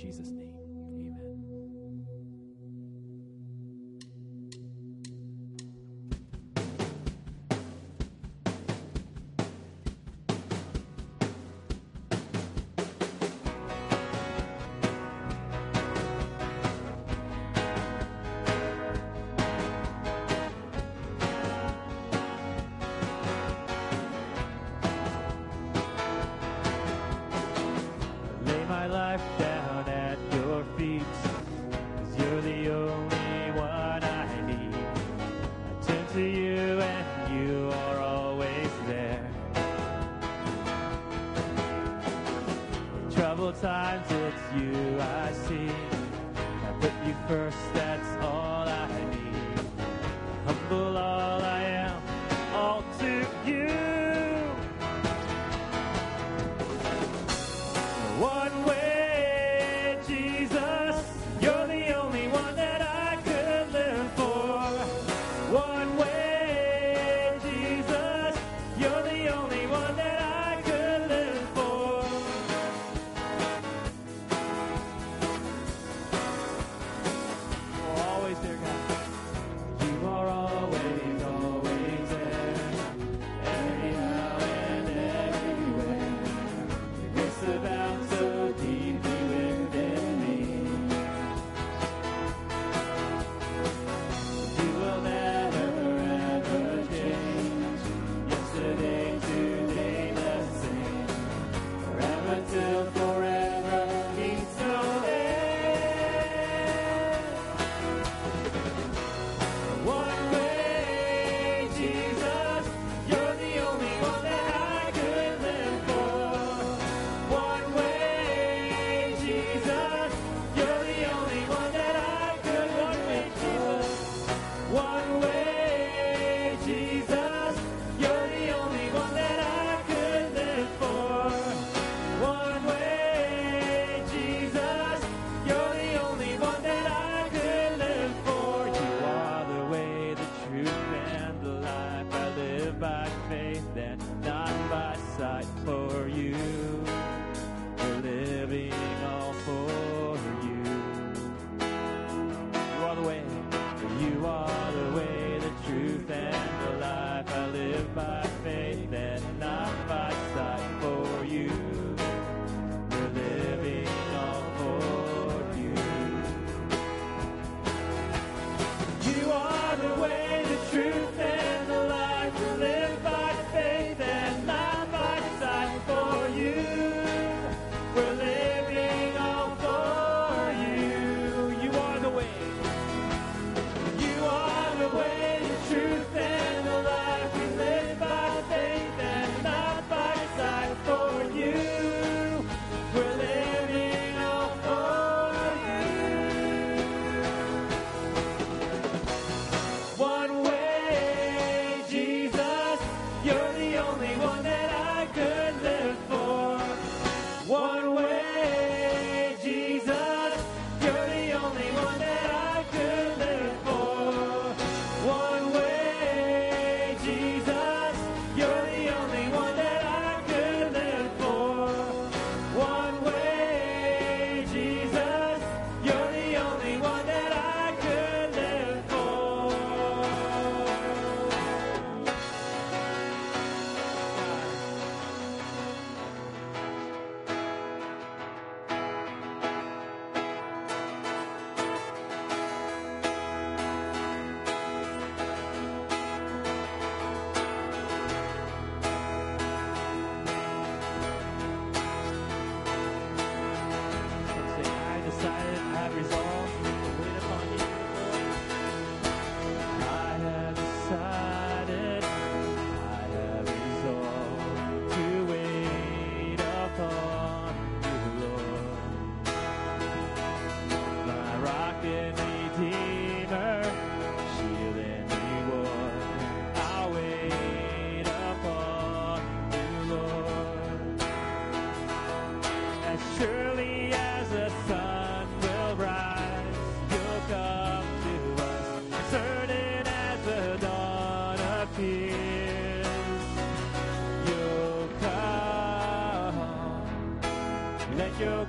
Jesus' name. Sometimes it's you I see. I put you first.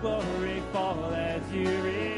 glory fall as you reign.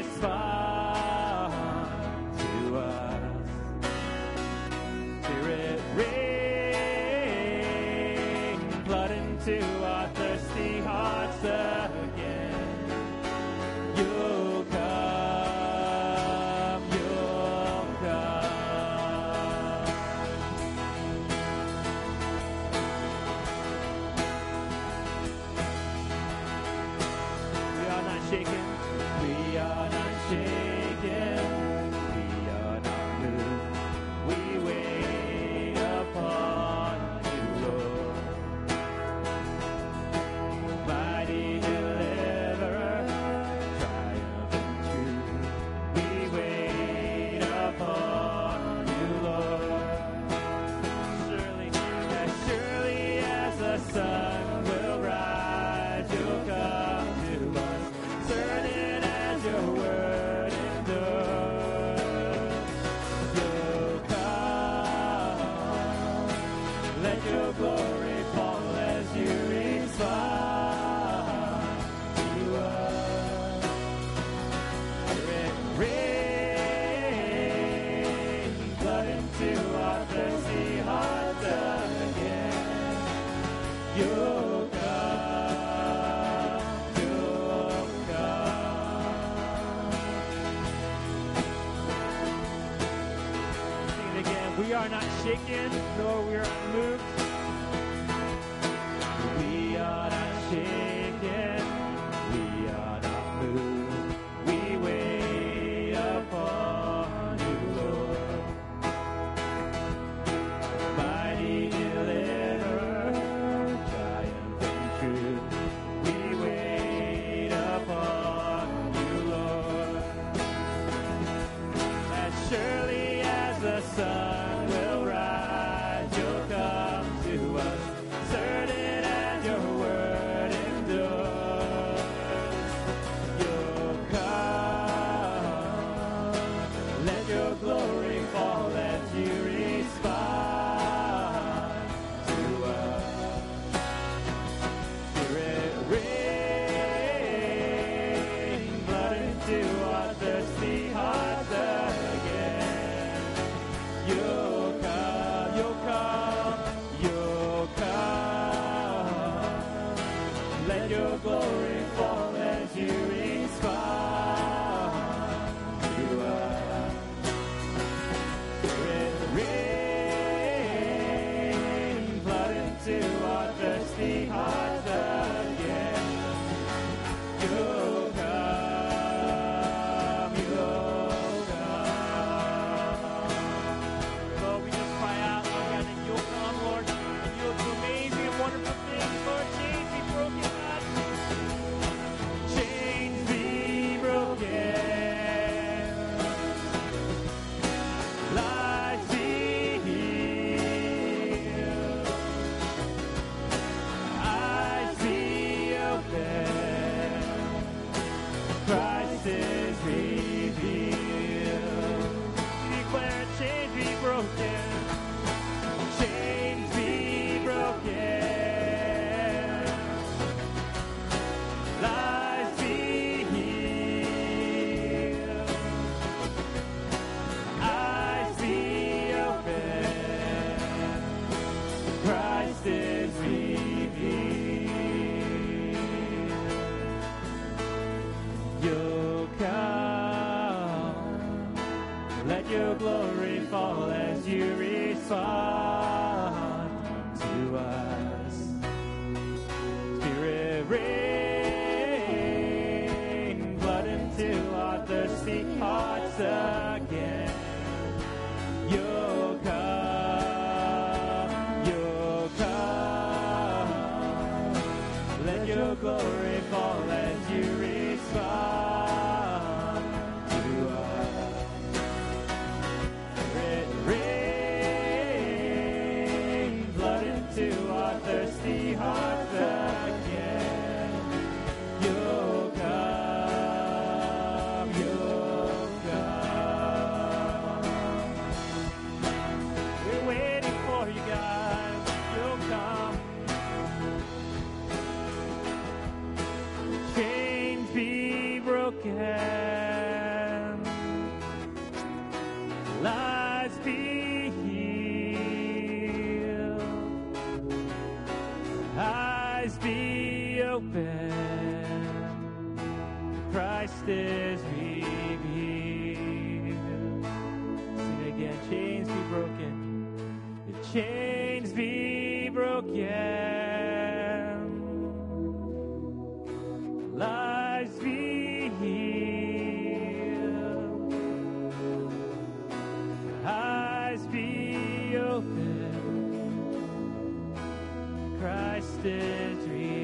twisted dream.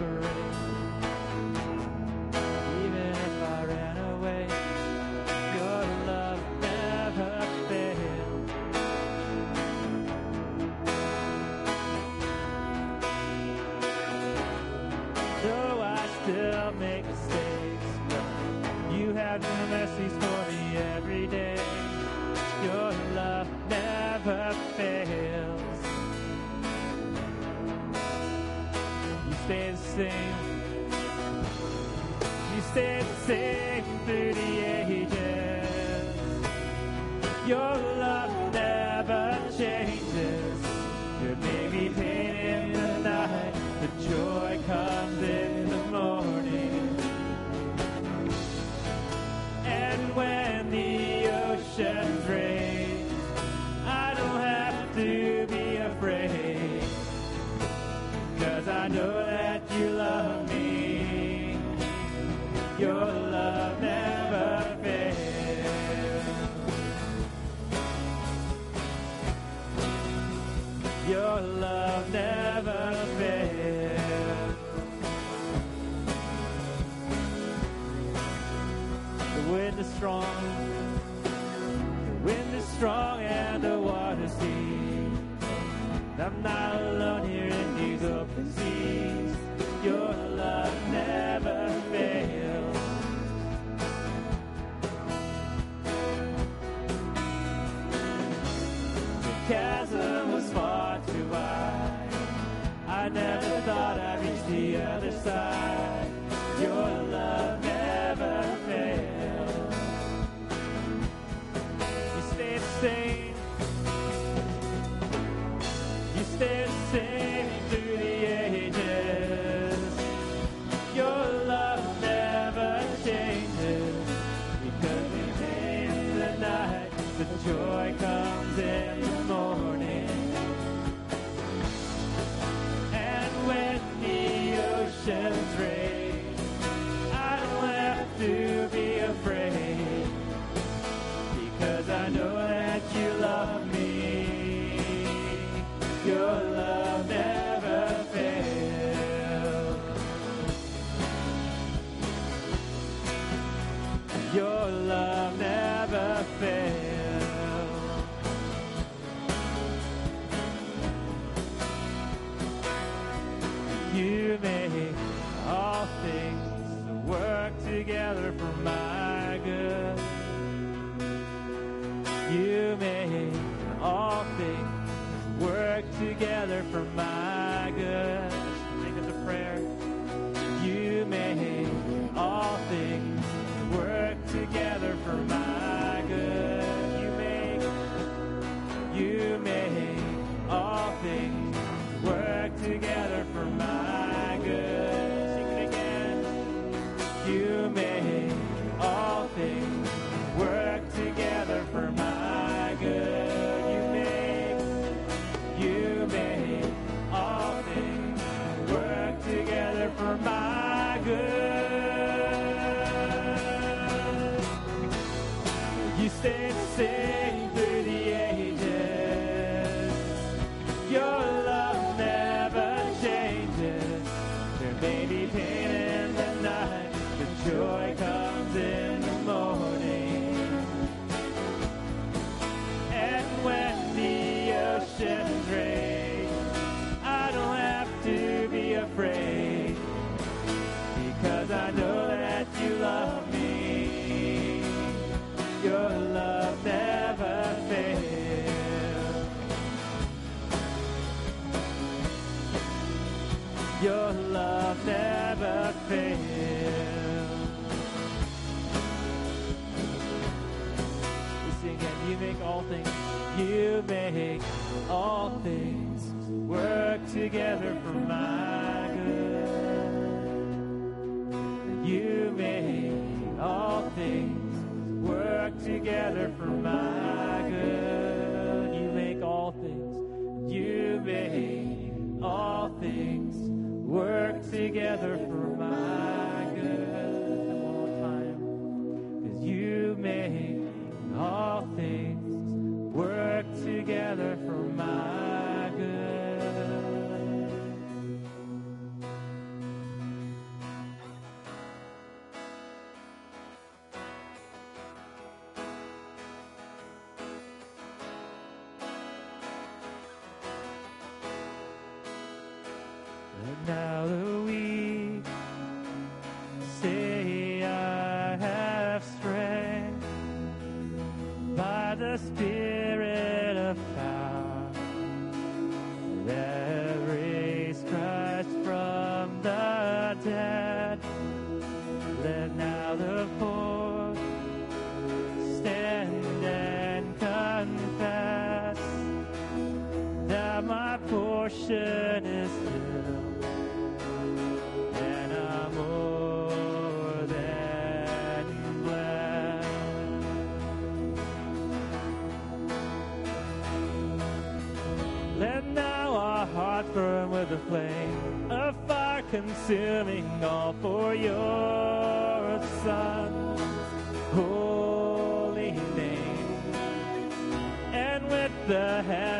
through. Your love never fails. The wind is strong. the joy comes in. for my good. think of the prayer. You make all things work together for my together for my And now the flame, a fire consuming all for your son's holy name. And with the hand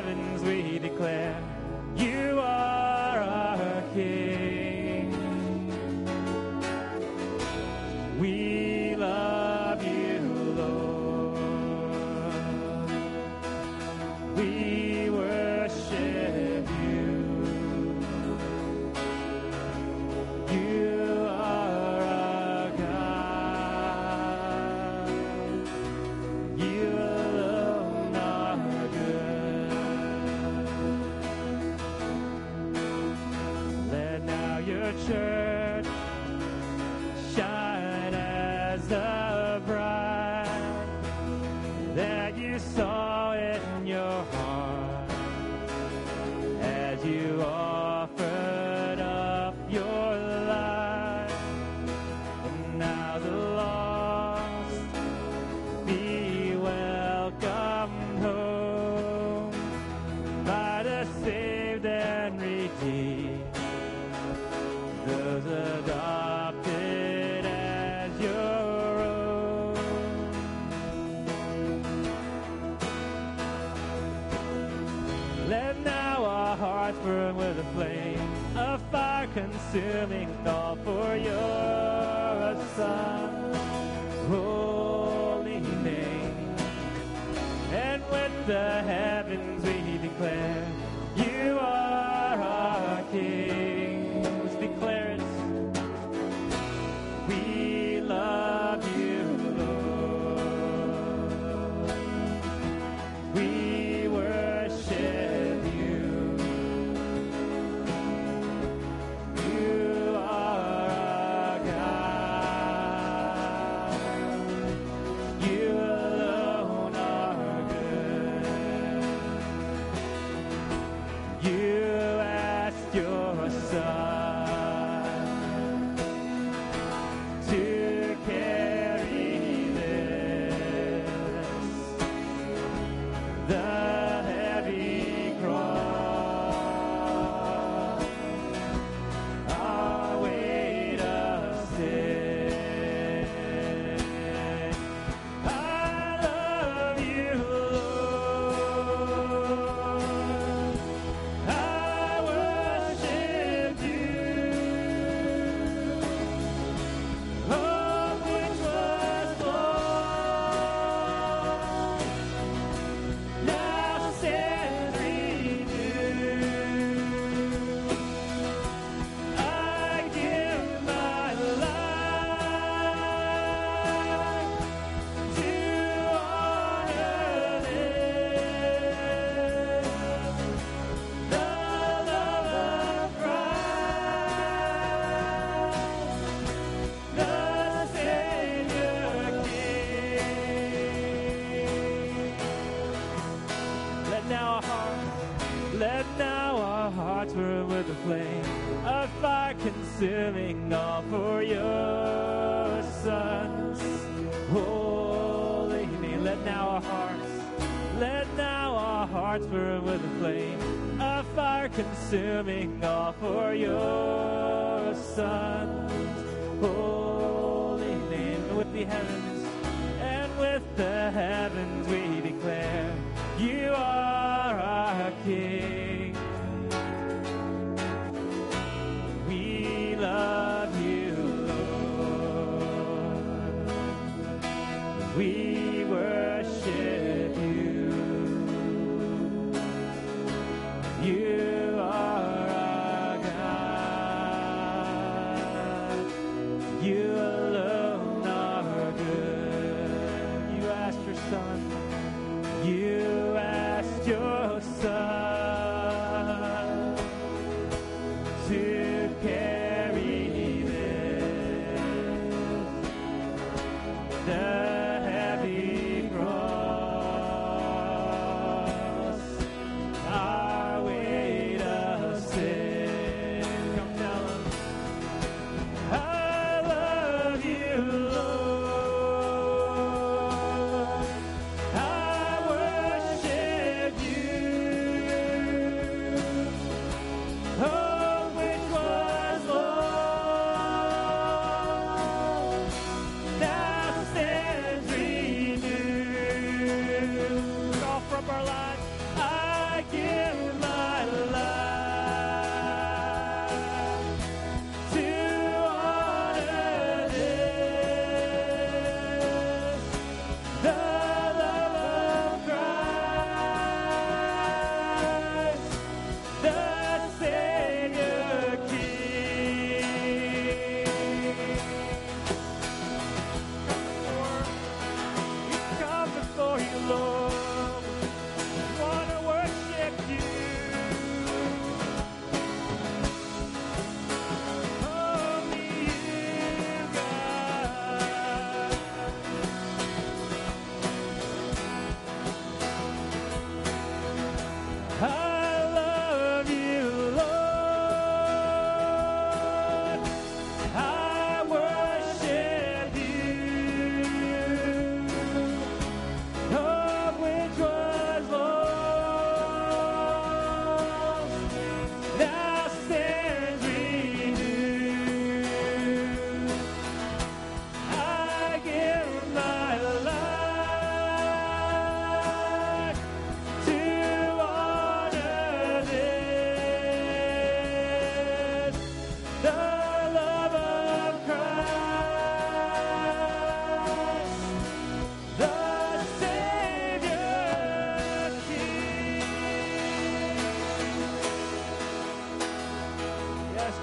with the heavens we declare, You are our King.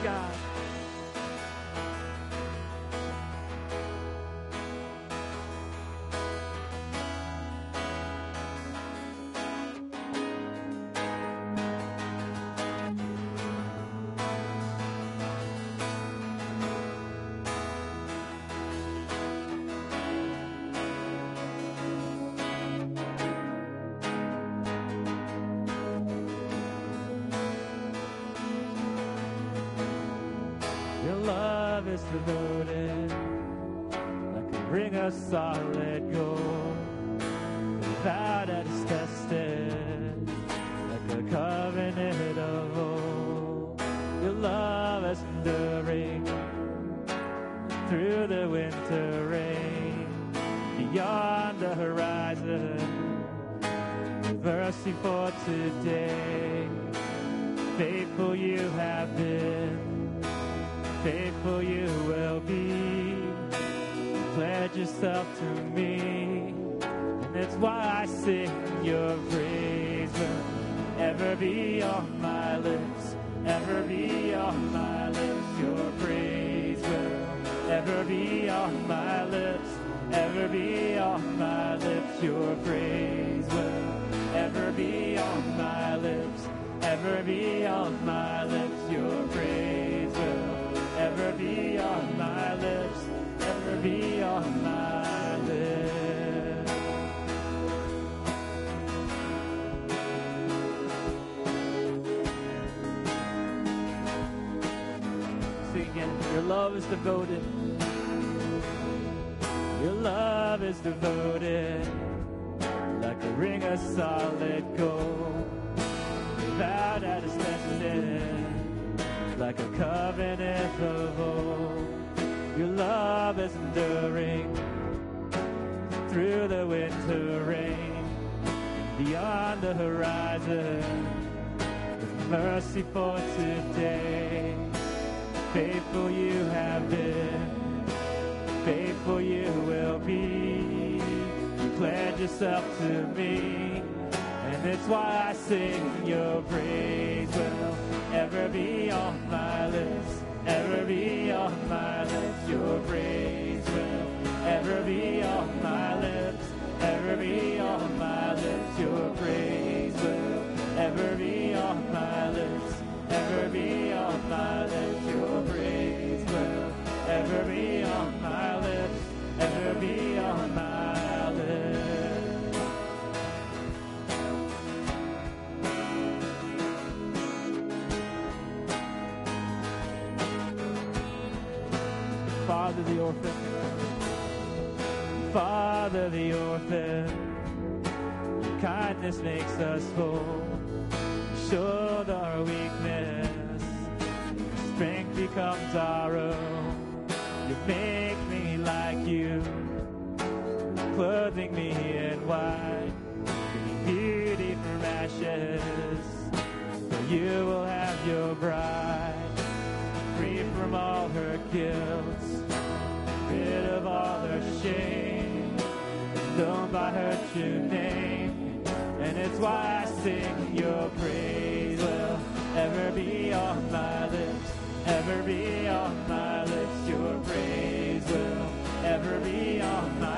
God. is devoted that can bring us solid gold. faithful you will be. Pledge yourself to me, and that's why I sing your praise. Will ever be on my lips, ever be on my lips. Your praise will ever be on my lips, ever be on my lips. Your praise will ever be on my lips, ever be on my lips. Your praise ever be on my lips, ever be on my lips. Sing again. Your love is devoted. Your love is devoted, like a ring of solid gold, without anesthesia like a covenant of old. Your love is enduring through the winter rain, beyond the horizon, with mercy for today. Faithful you have been, faithful you will be. You pledge yourself to me, and it's why I sing your praise will ever be on my lips, ever be on my lips. Your praise will ever be on my lips, ever be on my lips. Your praise will ever be on my lips, ever be on my lips. Your praise will ever be on my lips, ever be Father the orphan, Father the orphan, kindness makes us whole. You Shoulder our weakness, strength becomes our own. You make me like you, clothing me in white, beauty from ashes. For you will have your bride. Free from all her guilt, rid of all her shame, known by her true name. And it's why I sing your praise will ever be on my lips, ever be on my lips. Your praise will ever be on my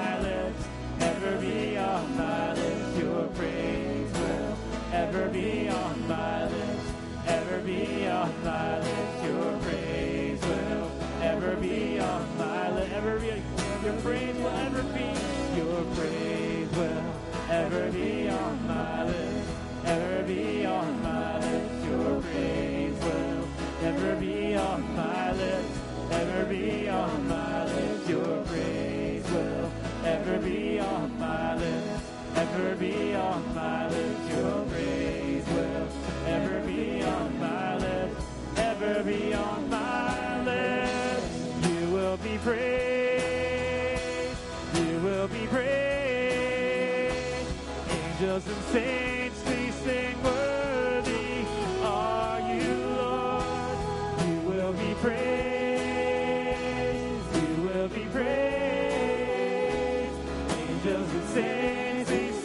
Angels and saints,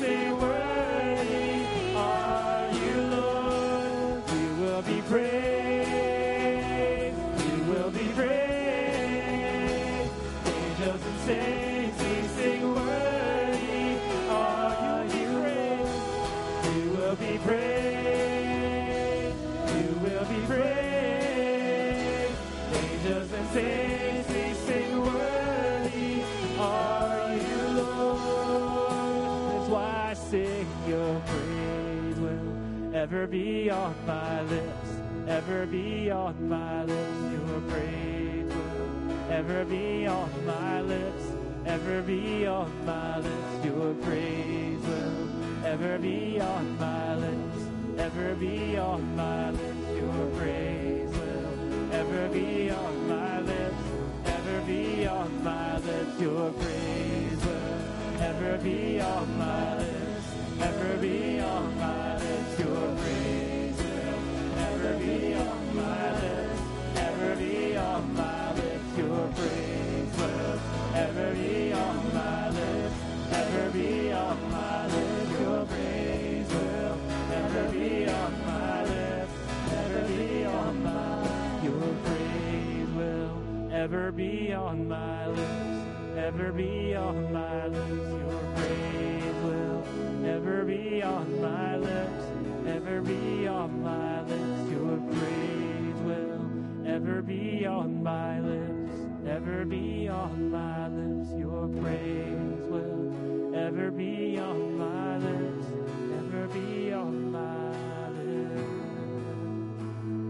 be on my lips, ever be on my lips. Your praise will ever be on my lips, ever be on my lips. Your praise will ever be on my lips, ever be on my lips. Your praise will ever be on my lips, ever be on my Your praise will ever be on my lips, ever be on my lips. Be on my lips, ever be on my lips. Your praise will ever be on my lips, ever be on